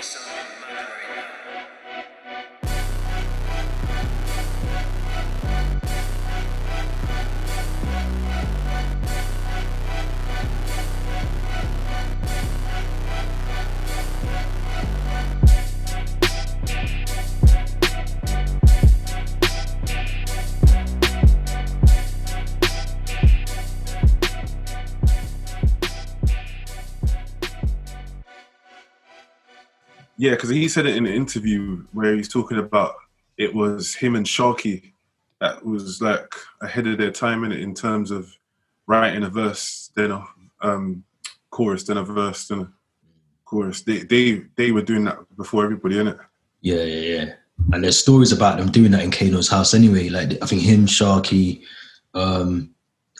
Mason. Yeah, because he said it in an interview where he's talking about it was him and Sharky that was like ahead of their time in it in terms of writing a verse, then a um, chorus, then a verse, then a chorus. They they they were doing that before everybody, in it. Yeah, yeah, yeah. And there's stories about them doing that in Kano's house anyway. Like I think him, Sharky, um,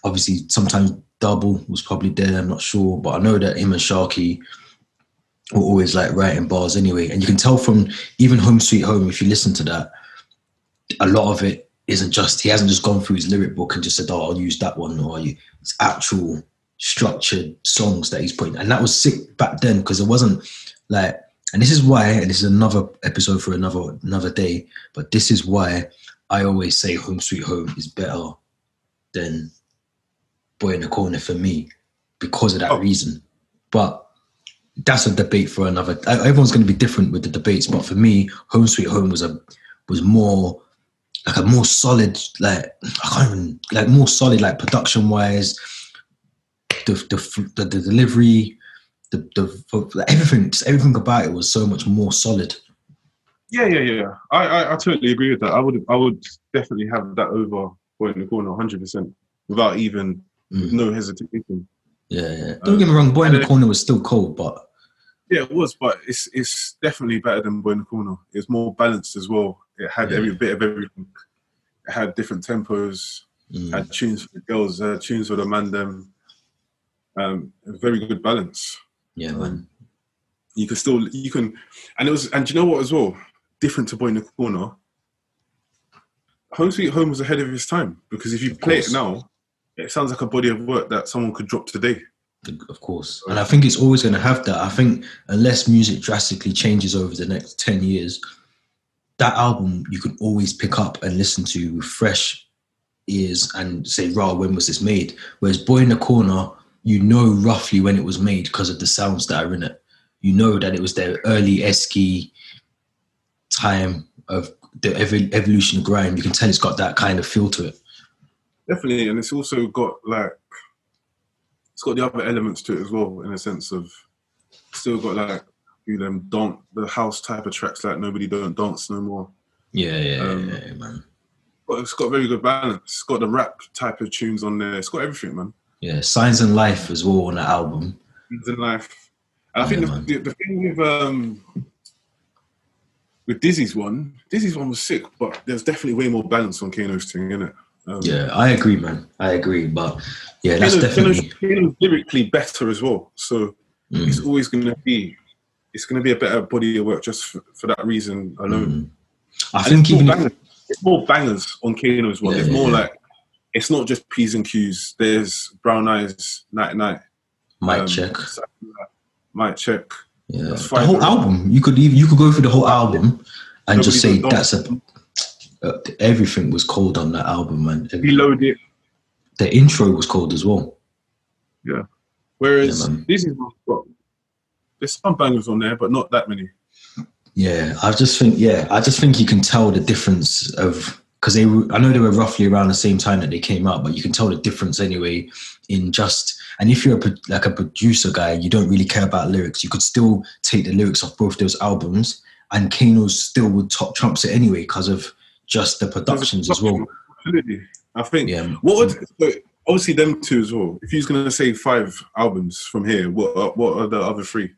obviously sometimes Double was probably there. I'm not sure, but I know that him and Sharky were always like writing bars anyway. And you can tell from even Home Sweet Home, if you listen to that, a lot of it isn't just, he hasn't just gone through his lyric book and just said, oh, I'll use that one, or it's actual structured songs that he's putting. And that was sick back then because it wasn't like, and this is why, and this is another episode for another another day, but this is why I always say Home Sweet Home is better than Boy in the Corner for me because of that oh. reason. But that's a debate for another. Everyone's going to be different with the debates, but for me, Home Sweet Home was a was more like a more solid, like I can't even like more solid, like production wise, the the the, the delivery, the the everything, just everything about it was so much more solid. Yeah, yeah, yeah. I, I, I totally agree with that. I would I would definitely have that over Boy in the Corner, hundred percent, without even mm. no hesitation. Yeah, yeah. Don't um, get me wrong, Boy in the Corner was still cold, but yeah, it was, but it's it's definitely better than Boy in the Corner. It's more balanced as well. It had yeah. every bit of everything. It had different tempos, mm. had tunes for the girls, had tunes for the man them. Um, very good balance. Yeah, man. You can still you can, and it was, and you know what as well, different to Boy in the Corner. Home Sweet Home was ahead of his time because if you play it now, it sounds like a body of work that someone could drop today of course. And I think it's always going to have that. I think unless music drastically changes over the next 10 years, that album you can always pick up and listen to with fresh ears and say, raw, when was this made? Whereas Boy in the Corner, you know roughly when it was made because of the sounds that are in it. You know that it was their early Esky time of the evolution of grime. You can tell it's got that kind of feel to it. Definitely. And it's also got like it's got the other elements to it as well, in a sense of still got like you them don't the house type of tracks like nobody don't dance no more. Yeah, yeah, um, yeah, yeah, man. But it's got very good balance. It's got the rap type of tunes on there. It's got everything, man. Yeah, Signs in Life as well on the album. Signs in Life. And I think the, the, the, thing with um with Dizzee's one, Dizzee's one was sick, but there's definitely way more balance on Kano's thing, isn't it? Um, yeah, I agree, man. I agree, but yeah, that's Kano, definitely Kano's lyrically better as well. So mm. it's always going to be it's going to be a better body of work just for, for that reason alone. Mm. I and think it's even more, bangers, it's more bangers on Kano as well. Yeah, it's more yeah. like it's not just p's and q's. There's brown eyes, night night, mic um, check, mic check. Yeah, the whole album. You could even you could go through the whole album and Nobody just say that's a uh, everything was cold on that album, man. Reload it. The intro was cold as well. Yeah. Whereas yeah, this is got there's some bangers on there, but not that many. Yeah, I just think yeah, I just think you can tell the difference of because they I know they were roughly around the same time that they came out, but you can tell the difference anyway in just and if you're a, like a producer guy, you don't really care about lyrics. You could still take the lyrics off both those albums, and Kano's still would top trumps it anyway because of just the productions as well. I think. Yeah. What would obviously them two as well? If he's going to say five albums from here, what what are the other three?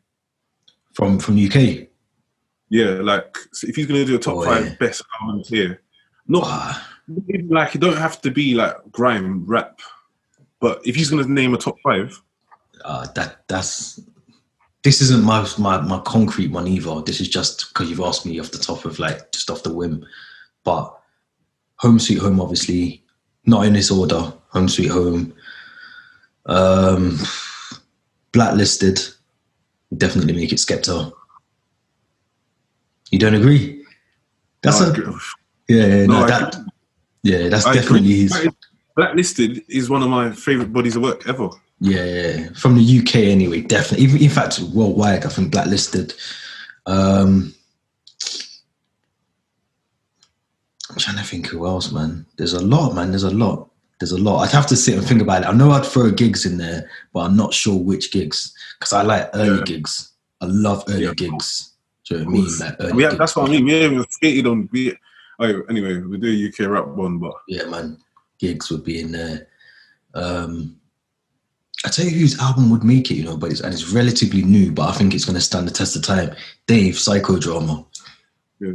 From from UK. Yeah, like so if he's going to do a top oh, five yeah. best albums here, not ah. like it don't have to be like grime rap, but if he's going to name a top five, uh, that that's this isn't my, my my concrete one either. This is just because you've asked me off the top of like just off the whim. But Home Sweet Home, obviously, not in this order. Home Sweet Home, um, Blacklisted, definitely make it Skepta. You don't agree? That's No, a yeah, yeah, no, No, that, yeah, that's I definitely his. Blacklisted is one of my favorite bodies of work ever. Yeah, yeah, yeah. from the UK anyway, definitely. Even in fact, worldwide, I think blacklisted. Um, I'm trying to think who else, man. There's a lot, man. There's a lot. There's a lot. I'd have to sit and think about it. I know I'd throw Giggs in there, but I'm not sure which Giggs because I like early Yeah. Giggs. I love early Yeah. Giggs. Do you know what I mean? Like early We have, Giggs. that's what I mean. We haven't skated on. We, oh, anyway, we do UK rap one, but yeah, man, Giggs would be in there. Um, I tell you whose album would make it, you know, but it's and it's relatively new, but I think it's going to stand the test of time. Dave, Psychodrama. yeah.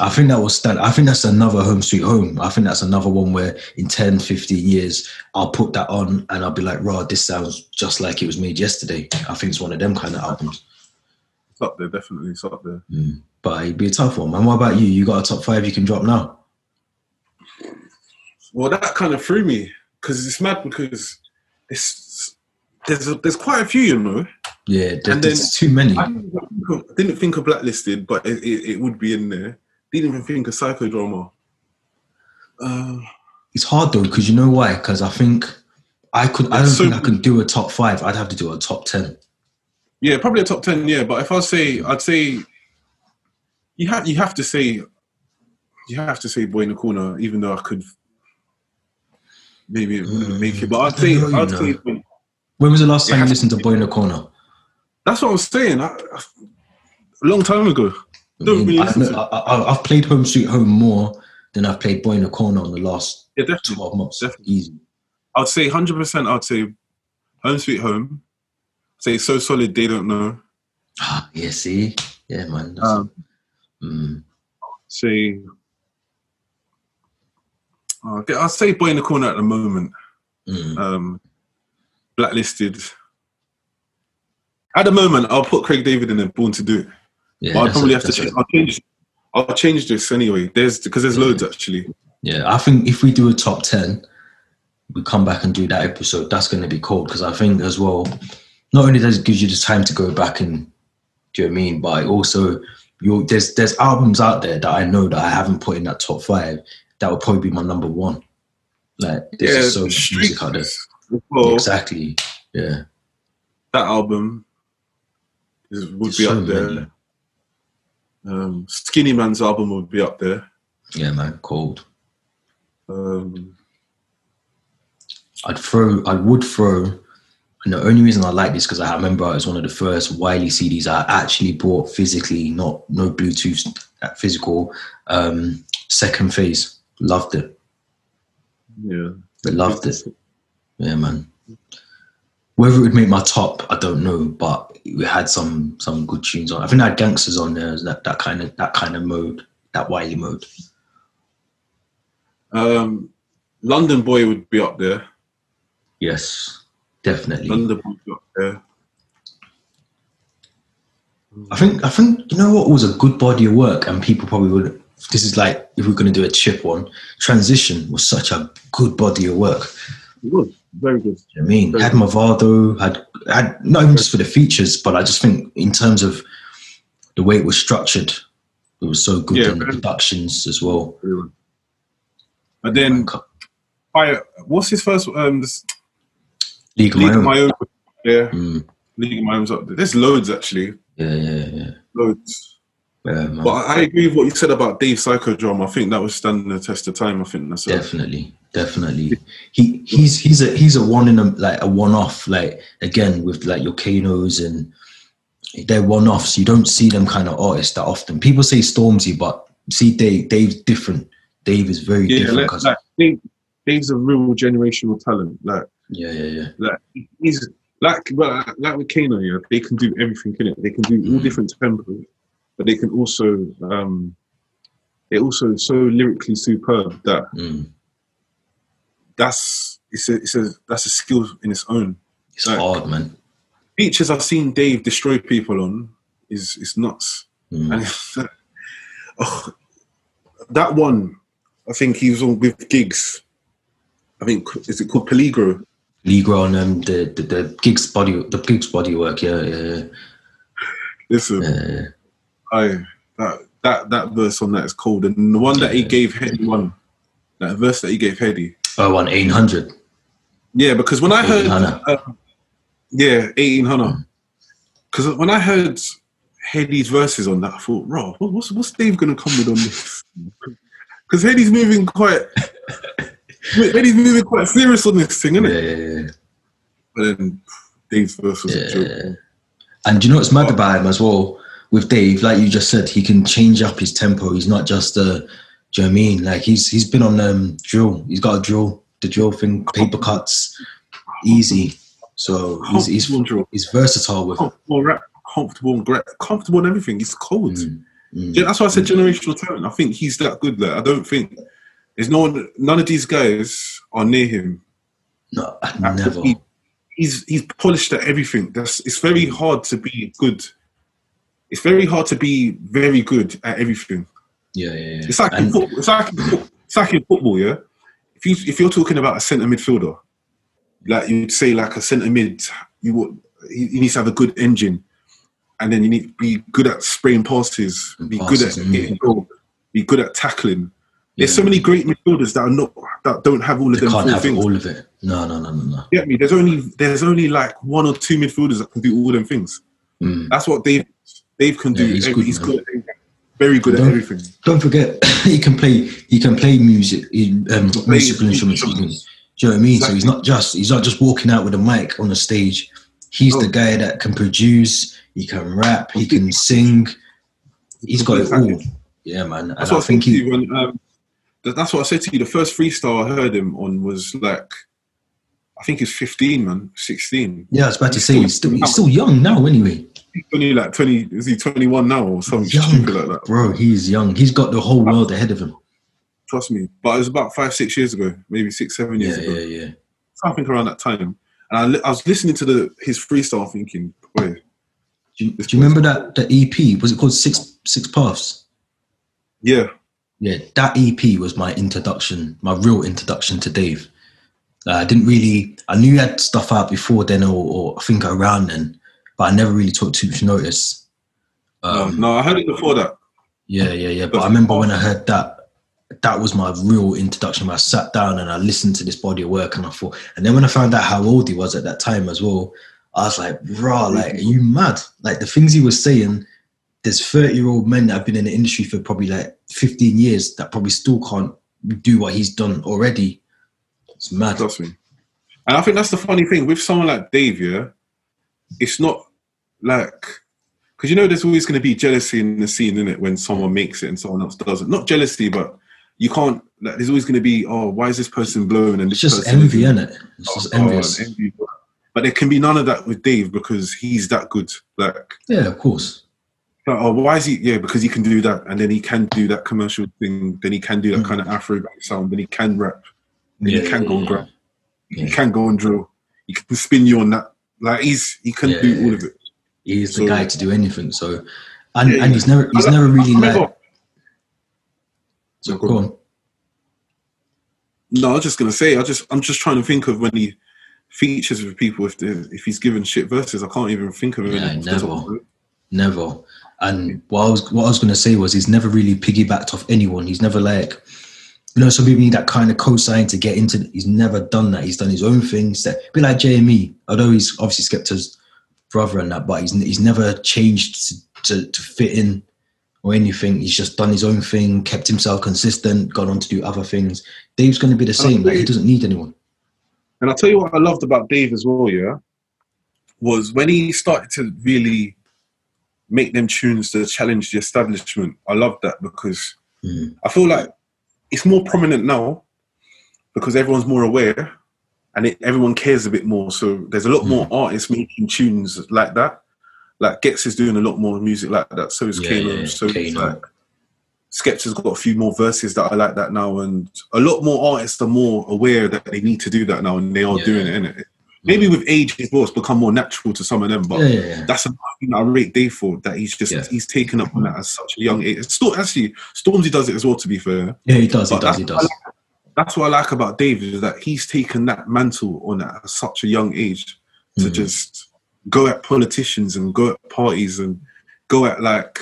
I think that will stand. I think that's another Home Sweet Home. I think that's another one where in 10, 15 years, I'll put that on and I'll be like, "Raw, this sounds just like it was made yesterday." I think it's one of them kind of albums. it's up there. Definitely, it's up there. Mm. But it'd be a tough one, man. What about you? You got a top five you can drop now? Well, that kind of threw me because it's mad because it's there's a, there's quite a few, you know. Yeah, there, And there's then- too many. I didn't think of, I didn't think of blacklisted, but it, it, it would be in there. Didn't even think of psychodrama. Uh, It's hard though because you know why? Because I think I could. I don't so think I can do a top five. I'd have to do a top ten. yeah, probably a top ten. Yeah, but if I say, I'd say you have you have to say you have to say boy in the corner, even though I could maybe wouldn't make it. But I'd I say I'd say When was the last time you listened to Boy in the Corner? that's what I was saying. I, I- a long time ago. I Don't mean, really I, listen to- I, I, I've played Home Sweet Home more than I've played Boy in the Corner on the last Yeah, definitely. twelve months. Definitely. Easy. I'd say hundred percent. I'd say Home Sweet Home. Say so solid. They don't know. Ah, yeah. See, yeah, man. Um, mm, say. Uh, I'll say boy in the corner at the moment. mm. Um, blacklisted. At the moment, I'll put Craig David in there. Born to do it. Yeah. But I'll probably a- have to change. I'll change. I'll change this anyway. There's because there's loads actually. Yeah, I think if we do a top 10, we come back and do that episode, that's going to be cool because I think as well, not only does it give you the time to go back and do you know what I mean, but also you there's there's albums out there that I know that I haven't put in that top five that would probably be my number one. Like there's just so much music out there. Well, Exactly. Yeah. that album is, would There's be so up there. many. Um, Skinnyman's album would be up there. Yeah, man, cold. Um, I'd throw, I would throw, and the only reason I like this because I remember it was one of the first Wiley CDs I actually bought physically, not no Bluetooth, uh, physical. Um, second phase, loved it, yeah, I loved it. Yeah, man. Whether it would make my top, I don't know, but we had some some good tunes on. I think I had gangsters on there, that that kind of that kind of mode, that Wiley mode. Um, London Boy would be up there. Yes, definitely. London Boy would be up there. I think I think you know what was a good body of work, and people probably would. This is like if we're going to do a chip one. Transition was such a good body of work. It was very good. I mean, Very had Movado, had had not even just for the features, but I just think in terms of the way it was structured, it was so good Yeah, and the productions as well. And then I what's his first? Um, this, League League of Own. My Own. Yeah, Mm, League of My Own's up there. There's loads actually, yeah, yeah, yeah. loads. Yeah. But I agree with what you said about Dave Psychodrama. I think that was standing the test of time. I think that's Definitely, definitely. He he's he's a he's a one in a like a one off. Like again with like your Kanos and they're one offs. You don't see them kind of artists that often. People say Stormzy, but see Dave Dave's different. Dave is very yeah. different. Like, like, Dave, Dave's a real generational talent. Like, yeah, yeah, yeah. like he's like well, like with Kano, yeah, they can do everything in it. They can do all Mm. different tempos, but they can also um they're also so lyrically superb that Mm. that's it's a, it's a that's a skill in its own. It's Like- hard, man. Features I've seen Dave destroy people on is is nuts. Mm. And oh, that one, I think he was on with Giggs. I think is it called Peligro? Ligro and um, the, the the Giggs body the Giggs body work. Yeah, yeah, Listen, yeah. Yeah. I that that that verse on that is cold, and the one that he gave Headie One, that verse that he gave Headie. Oh, on 800. Yeah, because when I heard, uh, yeah, eighteen hundred. Because when I heard Headie's verses on that, I thought, "Raw, what's what's Dave gonna come with on this?" Because Headie's moving quite, Headie's moving quite serious on this thing, isn't Yeah, it? yeah, yeah. But then Dave's verse was a joke. And do you know what's mad about him as well? With Dave, like you just said, he can change up his tempo. He's not just a, do you know I mean? Like he's he's been on um, drill. He's got a drill, the drill thing, paper cuts, easy. So he's he's, he's versatile with it. comfortable, rap, comfortable, and comfortable and everything. He's cold. Mm, mm. Yeah, that's why I said generational talent. I think he's that good. Like, I don't think there's no one, none of these guys are near him. No, never. He- he's he's polished at everything. That's it's very hard to be good. It's very hard to be very good at everything. Yeah, yeah, yeah. It's like in And- football, it's like it's like in football, yeah. If you if you're talking about a centre midfielder, like you'd say like a centre mid, you would he, needs to have a good engine, and then you need to be good at spraying passes, be good at getting goal, be good at tackling. There's so many great midfielders that are not that don't have all of They them can't have things. all of it. No, no, no, no, no. Get me? There's only there's only like one or two midfielders that can do all them things. Mm. That's what Dave Dave can do. Yeah, he's Every- good, he's good. Very good at Don't- everything. Don't forget, he can play. He can play music, he- um, musical instruments. Do you know what I mean? So he's not just he's not just walking out with a mic on the stage. He's the Oh. guy that can produce. He can rap. He can sing. He's got it all. Yeah, man. And That's what I, think said to he. you when, um, that's what I said to you. The first freestyle I heard him on was like, I think he's 15, man, 16. Yeah, I was about to say he's still he's still young now. Anyway, He's only like 20, is he 21 now or something young, stupid like that? bro. He's young. He's got the whole world ahead of him. Trust me. But it was about five, six years ago, maybe six, seven Yeah, years ago. yeah, yeah. Something around that time. And I, li- I was listening to the his freestyle thinking, boy, Do you, do you remember that the EP? Was it called Six Six Paths? yeah, Yeah, that EP was my introduction, my real introduction to Dave. Uh, I didn't really, I knew he had stuff out before then, or, or I think around then, but I never really took too much notice. Um, no, no, I heard it before that. Yeah, yeah, yeah. But I remember when I heard that, that was my real introduction. I sat down and I listened to this body of work, and I thought, and then when I found out how old he was at that time as well, I was like, "Raw, like, are you mad? Like the things he was saying." There's 30 year old men that have been in the industry for probably like 15 years that probably still can't do what he's done already. It's mad. And I think that's the funny thing with someone like Dave, yeah, it's not like because you know there's always going to be jealousy in the scene, in it, when someone makes it and someone else doesn't. Not jealousy, but you can't. Like, there's always going to be, oh, why is this person blowing And It's this just person envy, isn't? isn't it? It's just Oh, envious. and envy. But there can be none of that with Dave because he's that good. Like, Yeah, of course. like, oh, why is he? Yeah, because he can do that, and then he can do that commercial thing. Then he can do that Mm. kind of Afro sound. Then he can rap. Then Yeah, he can yeah, go and yeah. grab. He can go and drill. He can spin you on that. Like he's he can Yeah, do all of it. He's the guy to do anything. So, and, Yeah, and he's never he's I- never really like. So Go on. No, I was just gonna say. I just I'm just trying to think of when he features with people. If the, if he's given shit verses, I can't even think of it. Yeah, never. Never. And what I was what I was gonna say was he's never really piggybacked off anyone. He's never like you know, some people need that kind of co-sign to get into. He's never done that. He's done his own things. That be like JME, although he's obviously Skepta's brother and that, but he's he's never changed to, to, to fit in or anything. He's just done his own thing, kept himself consistent, gone on to do other things. Dave's going to be the same. Like he doesn't need anyone. And I'll tell you what I loved about Dave as well, yeah, was when he started to really make them tunes to challenge the establishment. I loved that because Mm. I feel like it's more prominent now because everyone's more aware and it, everyone cares a bit more. So there's a lot more hmm. artists making tunes like that. Like Ghetts is doing a lot more music like that. So is Yeah, Kano. yeah, so is Kano. like Skepta's got a few more verses that I like that now, and a lot more artists are more aware that they need to do that now, and they are Yeah. doing it. Innit? Maybe with age his it's become more natural to some of them, but Yeah, yeah, yeah. that's another thing that I rate Dave for. That he's just he's taken up on that at such a young age. Still, actually, Stormzy does it as well. To be fair, Yeah, he does. He does. He does. that's what I like about Dave is that he's taken that mantle on at such a young age to Mhm. just go at politicians and go at parties and go at like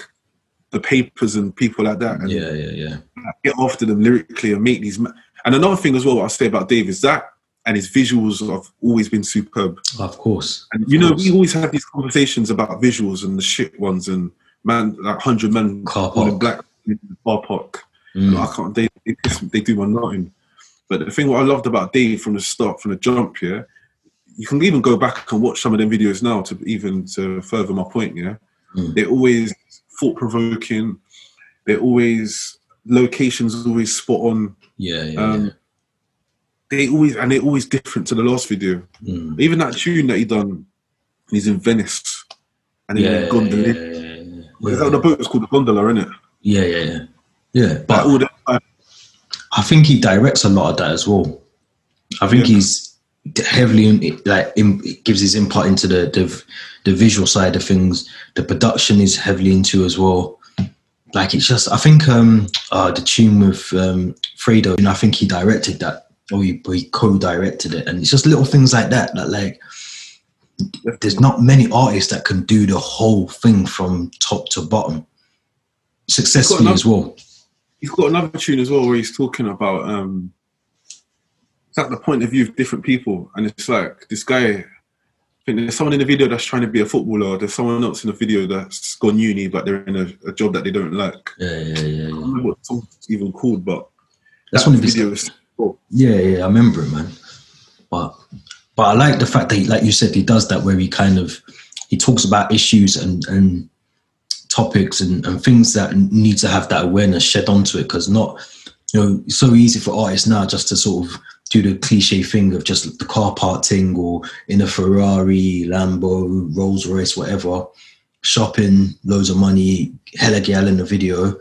the papers and people like that. And Yeah, yeah, yeah. get after them lyrically and make these. Ma- and another thing as well, I'll say about Dave is that, and his visuals have always been superb. Of course. And you know, course. we always have these conversations about visuals and the shit ones and man, like hundred men Car park. black car park. Mm. I can't. They they, they do my nothing. But the thing what I loved about Dave from the start, from the jump, yeah, you can even go back and watch some of them videos now to even to further my point. Yeah, Mm. they're always thought provoking. They're always locations always spot on. Yeah, yeah, Um, They always and they're always different to the last video. Mm. Even that tune that he done, he's in Venice, and then Yeah, yeah, gondola. yeah, yeah, yeah. That the boat was called? The gondola, isn't it? Yeah, yeah, yeah. Yeah, but all the, uh, I think he directs a lot of that as well. I think he's heavily in, like in, gives his input into the, the the visual side of things. The production is heavily into as well. Like it's just, I think um uh, the tune with um Fredo, and I think he directed that or he, he co-directed it, and it's just little things like that that like there's not many artists that can do the whole thing from top to bottom successfully enough- as well. he's got another tune as well where he's talking about um it's like the point of view of different people and it's like this guy I think there's someone in the video that's trying to be a footballer there's someone else in the video that's gone uni but they're in a, a job that they don't like Yeah, yeah, yeah, I don't remember what the song's even called but That's that one of his videos. Cool. Yeah, yeah, I remember it, man. But but I like the fact that, he, like you said, he does that where he kind of he talks about issues and and topics and, and things that need to have that awareness shed onto it because not you know it's so easy for artists now just to sort of do the cliche thing of just the car part thing or in a Ferrari, Lambo, Rolls Royce, whatever, shopping, loads of money, hella gal in the video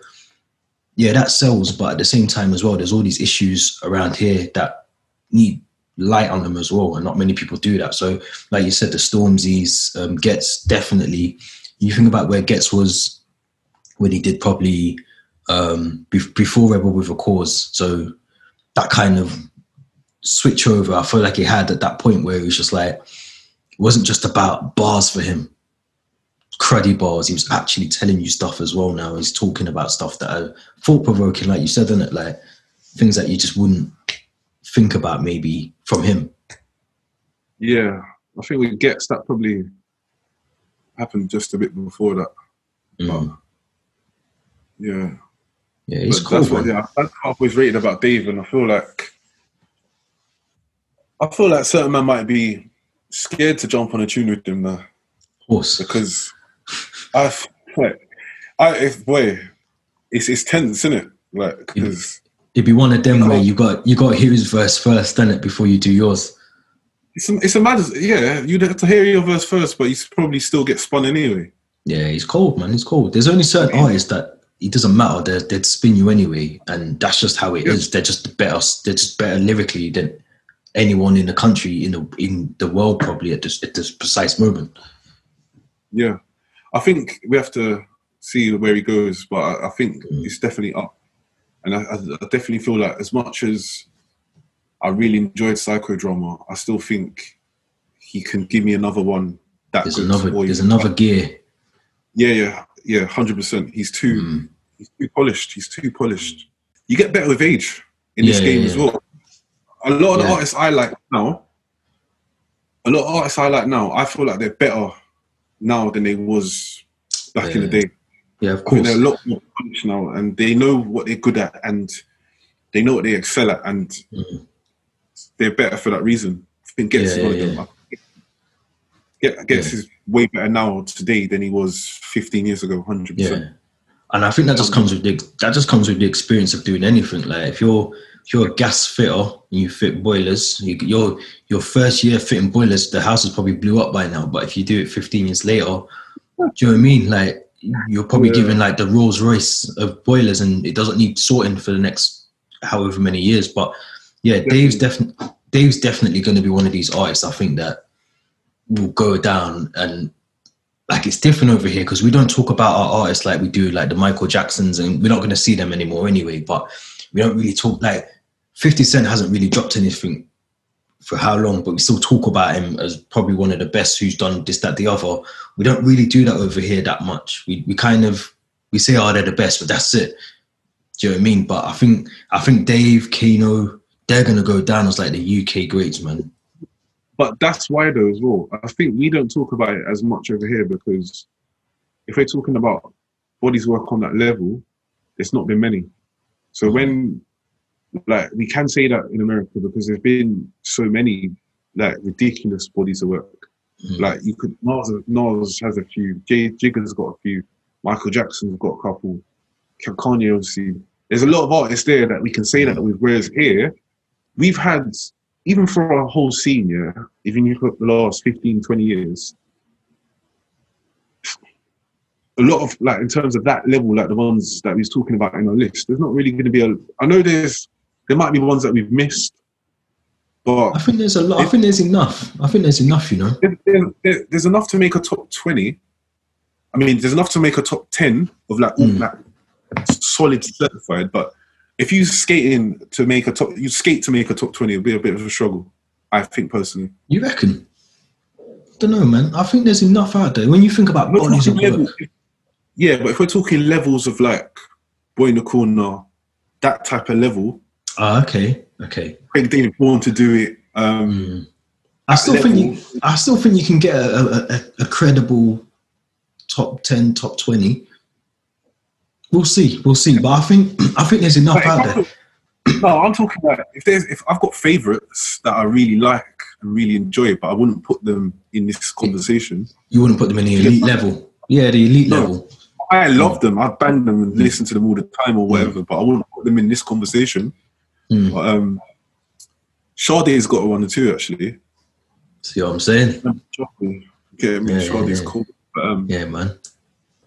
yeah, that sells, but at the same time as well, there's all these issues around here that need light on them as well, and not many people do that. So, like you said, the Stormzy's um, Ghetts definitely. You think about where Ghetts was when he did probably um, be- before Rebel with a Cause. So that kind of switch over, I feel like he had at that point where it was just like it wasn't just about bars for him cruddy bars. He was actually telling you stuff as well. Now he's talking about stuff that are thought provoking, like you said, isn't it? Like things that you just wouldn't think about maybe from him. yeah I think with Ghetts that probably happened just a bit before that Mm. yeah Yeah, he's But cool. that's what yeah, that's I've always rated about Dave, and I feel like I feel like certain man might be scared to jump on a tune with him now Of course. because I, like, I if boy, it's it's tense, isn't it? Like because It'd be one of them You where you got you got to hear his verse first, then it before you do yours. it's a, it's a mad yeah. You'd have to hear your verse first, but you probably still get spun anyway. Yeah, he's cold, man. He's cold. There's only certain artists that it doesn't matter. They're, they'd spin you anyway, and that's just how it is. Yeah. They're just better. They're just better lyrically than anyone in the country in the in the world probably at this at this precise moment. Yeah, I think we have to see where he goes, but I, I think Mm. it's definitely up, and I, I definitely feel like as much as I really enjoyed psychodrama, I still think he can give me another one. That There's another there's another gear. Yeah, yeah, yeah, hundred percent. He's too Mm. he's too polished. He's too polished. You get better with age in this Yeah, game yeah, as yeah. well. A lot of the artists I like now, a lot of artists I like now, I feel like they're better now than they was back in the day. Yeah, of I think course. they're a lot more polished now, and they know what they're good at, and they know what they excel at, and Mhm. they're better for that reason. I think Ghetts Yeah, is one yeah, of them. Get, Ghetts Yeah. is way better now today than he was 15 years ago, 100%. Yeah, and I think that just comes with the that just comes with the experience of doing anything. Like if you're if you're a gas fitter and you fit boilers, you, your your first year fitting boilers, the house is probably blew up by now. But if you do it 15 years later, do you know what I mean? Like you're probably Yeah. given like the Rolls Royce of boilers, and it doesn't need sorting for the next however many years. But yeah, Dave's definitely Dave's definitely going to be one of these artists. I think that will go down and like it's different over here because we don't talk about our artists like we do like the Michael Jacksons and we're not going to see them anymore anyway but we don't really talk like 50 Cent hasn't really dropped anything for how long but we still talk about him as probably one of the best who's done this that the other we don't really do that over here that much we, we kind of we say oh they're the best, but that's it. Do you know what I mean? But I think I think Dave, Kano, they're gonna go down as like the UK greats, man. But that's why though as well. I think we don't talk about it as much over here because if we're talking about bodies work on that level, there's not been many. So when like we can say that in America because there's been so many like ridiculous bodies of work. Mm. Like you could Nas, Nas has a few, Jay Jigga's got a few, Michael Jackson's got a couple, Kanye obviously. There's a lot of artists there that we can say that with. Whereas here, we've had even for our whole scene, yeah, even if you look at the last 15, 20 years, a lot of like in terms of that level, like the ones that we was talking about in our list, there's not really going to be a. I know there's there might be ones that we've missed, but I think there's a lot. I think there's enough. I think there's enough. You know. there- there- there- there's enough to make a top 20. I mean, there's enough to make a top 10 of like, Mm. like solid certified. But if you skating to make a top, you skate to make a top 20, it'll be a bit of a struggle. I think personally. You reckon? I don't know, man. I think there's enough out there. When you think about We're bodies of work, level- yeah, but if we're talking levels of like boy in the corner, that type of level, ah, okay, okay. Craig David born to do it. Um, Mm. I still think you. I still think you can get a, a, a, credible top ten, top twenty. We'll see. We'll see. But I think I think there's enough out I'm there. no, I'm talking about if there's if I've got favorites that I really like and really enjoy, but I wouldn't put them in this conversation. You wouldn't put them in the elite level. Yeah, the elite No. level. I love them. I bang them and listen to them all the time or whatever, but I wouldn't put them in this conversation. Mm. But um, Sade's got one or two actually. See what I'm saying? Get me, Yeah, Sade's yeah. cool. But um, Yeah, man.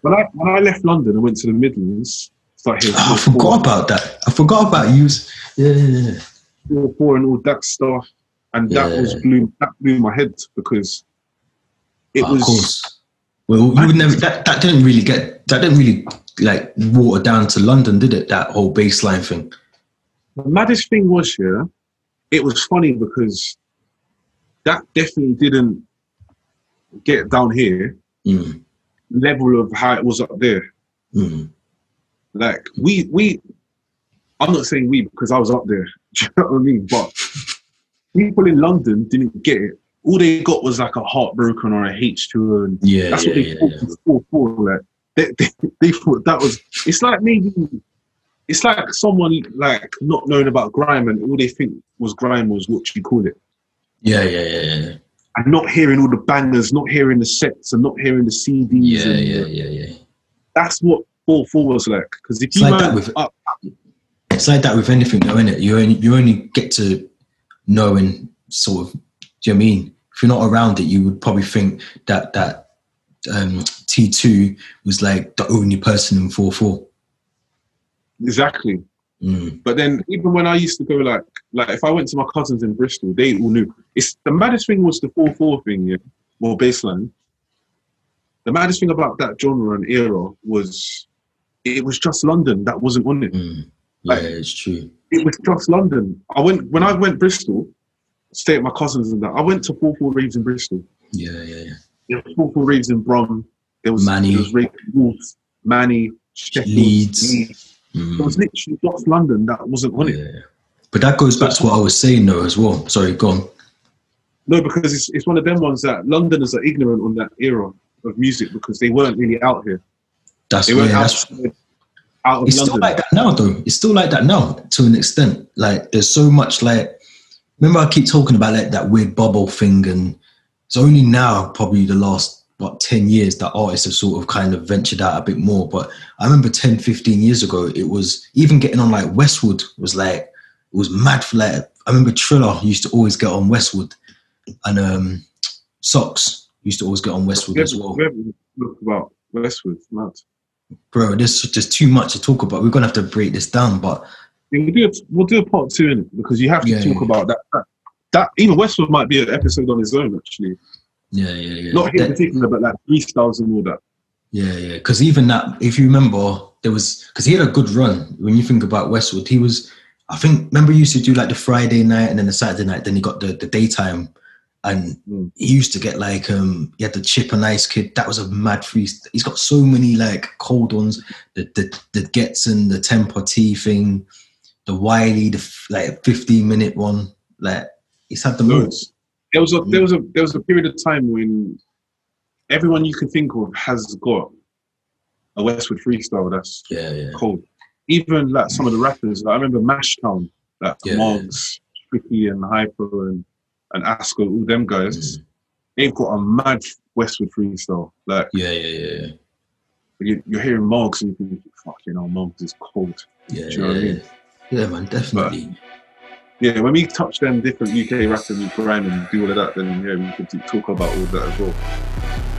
when I when I left London and went to the Midlands, hearing Oh, I four, forgot about that. I forgot about you. Yeah, yeah, yeah. four, four and all that stuff, and that Yeah. was blew that blew my head because it Ah, was. Of course. Well, you would never. That, that didn't really get. That didn't really like water down to London, did it? That whole baseline thing. The maddest thing was, yeah, it was funny because that definitely didn't get down here Mm, level of how it was up there. mm. Like we we, I'm not saying we because I was up there. Do you know what I mean? But people in London didn't get it. All they got was like a heartbroken or a H2O, and Yeah, that's yeah, what they yeah, thought yeah. was four four. Like they, they, they thought that was. It's like maybe. It's like someone like not knowing about grime and all they think was grime was what you call it. Yeah, yeah, yeah, yeah. and not hearing all the bangers, not hearing the sets, and not hearing the CDs. Yeah, and yeah, yeah, yeah. That's what four four was like. Because if It's you like that with- up, It's like that with anything, though, isn't it? You only you only get to know and sort of. Do you know I mean? If you're not around it, you would probably think that that um, T two was like the only person in four four. Exactly. Mm, But then even when I used to go like like if I went to my cousins in Bristol, they all knew. It's the maddest thing was the four four thing, yeah, or baseline. The maddest thing about that genre and era was it was just London that wasn't on it. mm. Yeah, it's true. It was just London. I went when I went Bristol, stay at my cousins and that. I went to four four raves in Bristol. Yeah, yeah, yeah. There was four four raves in Brum. There was Manny. There was Wolves, Manny, Sheffield, Leeds. Mm. It was literally just London that wasn't on it. Yeah. But that goes back to what I was saying though as well. Sorry, go on. No, because it's, it's one of them ones that Londoners are ignorant on that era of music because they weren't really out here. That's They weren't that's out, out of it's still London. like that now though. It's still like that now to an extent. Like there's so much like remember I keep talking about like that weird bubble thing and it's only now probably the last what 10 years that artists have sort of kind of ventured out a bit more. But I remember 10, 15 years ago, it was even getting on like Westwood was like it was mad for like I remember Triller used to always get on Westwood and um Socks used to always get on Westwood as well. We about Westwood, mad. Bro, there's just too much to talk about. We're gonna have to break this down, but Yeah, we'll do a, we'll do a part two in it because you have to Yeah, talk yeah. about that, that. That even Westwood might be an episode on his own actually. Yeah, yeah, yeah. Not him in particular, but like freestyles and all that. Yeah, yeah. Because even that, if you remember, there was because he had a good run. When you think about Westwood, he was. I think remember he used to do like the Friday night and then the Saturday night. Then he got the the daytime and Mm. he used to get like um he had the chip and ice kid that was a mad freeze. he's got so many like cold ones the the, the Getson the Tempa T thing the Wiley the like 15 minute one like he's had the most. There was a there was a there was a period of time when everyone you can think of has got a Westwood freestyle that's yeah yeah cold. Even like some of the rappers, like, I remember Mashtown, like Yeah, Moggs, Tricky and Hyper and and Asco, all them guys, Mm. they've got a mad Westwood freestyle. Like yeah yeah yeah you, you're hearing Moggs and you think, fucking hell, Moggs is cold. yeah Do you know what I yeah, mean? yeah man definitely Yeah, when we touch them different UK rappers and grime and do all of that, then yeah, we could talk about all that as well.